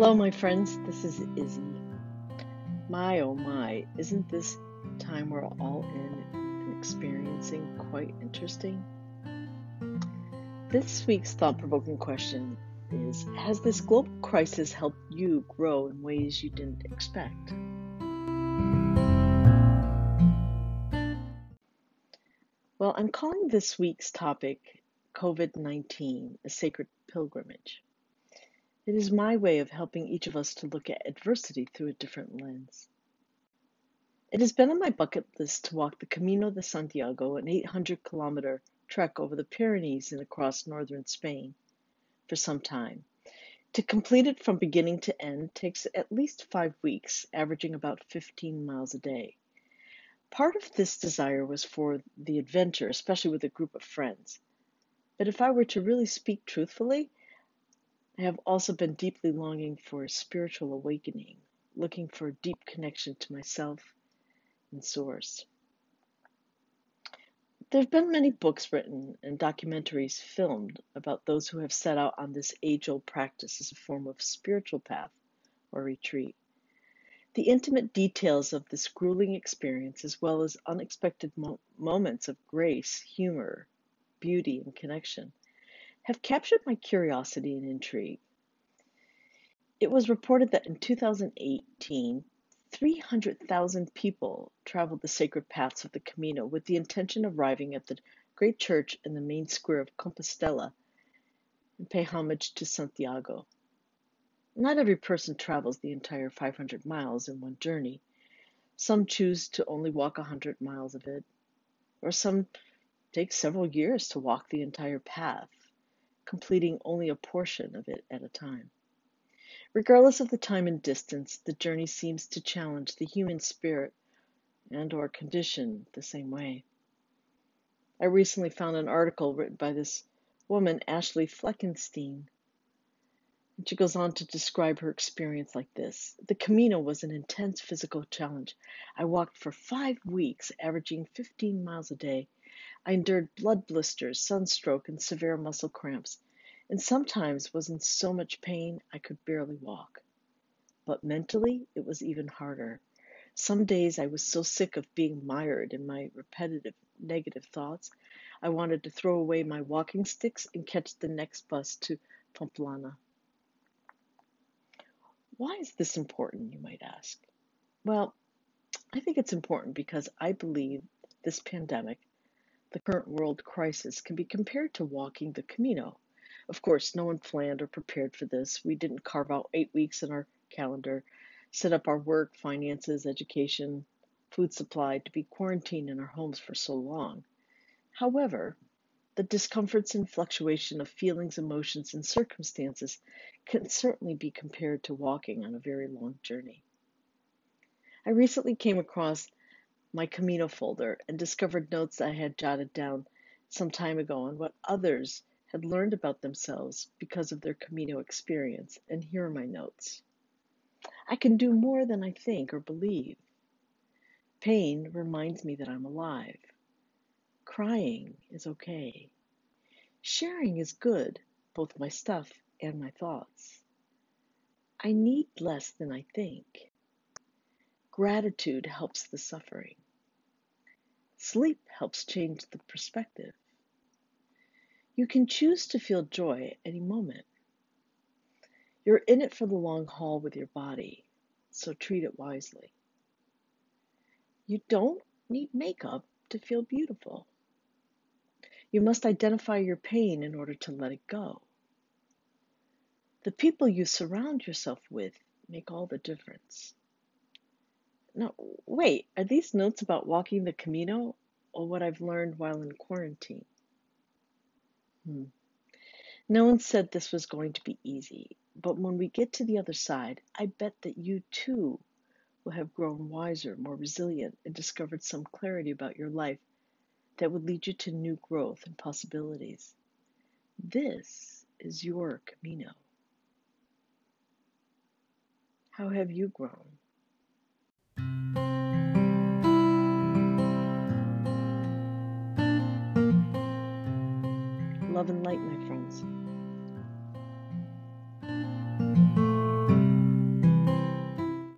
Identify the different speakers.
Speaker 1: Hello, my friends. This is Izzy. My oh my, isn't this time we're all in and experiencing quite interesting? This week's thought provoking question is Has this global crisis helped you grow in ways you didn't expect? Well, I'm calling this week's topic COVID 19 a sacred pilgrimage. It is my way of helping each of us to look at adversity through a different lens. It has been on my bucket list to walk the Camino de Santiago, an 800 kilometer trek over the Pyrenees and across northern Spain, for some time. To complete it from beginning to end takes at least five weeks, averaging about 15 miles a day. Part of this desire was for the adventure, especially with a group of friends. But if I were to really speak truthfully, I have also been deeply longing for a spiritual awakening, looking for a deep connection to myself and Source. There have been many books written and documentaries filmed about those who have set out on this age old practice as a form of spiritual path or retreat. The intimate details of this grueling experience, as well as unexpected mo- moments of grace, humor, beauty, and connection, have captured my curiosity and intrigue. It was reported that in 2018, 300,000 people traveled the sacred paths of the Camino with the intention of arriving at the great church in the main square of Compostela and pay homage to Santiago. Not every person travels the entire 500 miles in one journey. Some choose to only walk 100 miles of it, or some take several years to walk the entire path completing only a portion of it at a time. Regardless of the time and distance, the journey seems to challenge the human spirit and or condition the same way. I recently found an article written by this woman, Ashley Fleckenstein. And she goes on to describe her experience like this The Camino was an intense physical challenge. I walked for five weeks, averaging 15 miles a day. I endured blood blisters, sunstroke, and severe muscle cramps, and sometimes was in so much pain I could barely walk. But mentally, it was even harder. Some days I was so sick of being mired in my repetitive negative thoughts, I wanted to throw away my walking sticks and catch the next bus to Pamplona. Why is this important, you might ask? Well, I think it's important because I believe this pandemic the current world crisis can be compared to walking the Camino. Of course, no one planned or prepared for this. We didn't carve out eight weeks in our calendar, set up our work, finances, education, food supply to be quarantined in our homes for so long. However, the discomforts and fluctuation of feelings, emotions, and circumstances can certainly be compared to walking on a very long journey. I recently came across my Camino folder and discovered notes I had jotted down some time ago on what others had learned about themselves because of their Camino experience, and here are my notes. I can do more than I think or believe. Pain reminds me that I'm alive. Crying is okay. Sharing is good, both my stuff and my thoughts. I need less than I think. Gratitude helps the suffering. Sleep helps change the perspective. You can choose to feel joy at any moment. You're in it for the long haul with your body, so treat it wisely. You don't need makeup to feel beautiful. You must identify your pain in order to let it go. The people you surround yourself with make all the difference. Now, wait, are these notes about walking the Camino or what I've learned while in quarantine? Hmm. No one said this was going to be easy, but when we get to the other side, I bet that you too will have grown wiser, more resilient, and discovered some clarity about your life that would lead you to new growth and possibilities. This is your Camino. How have you grown? Love and light, my friends.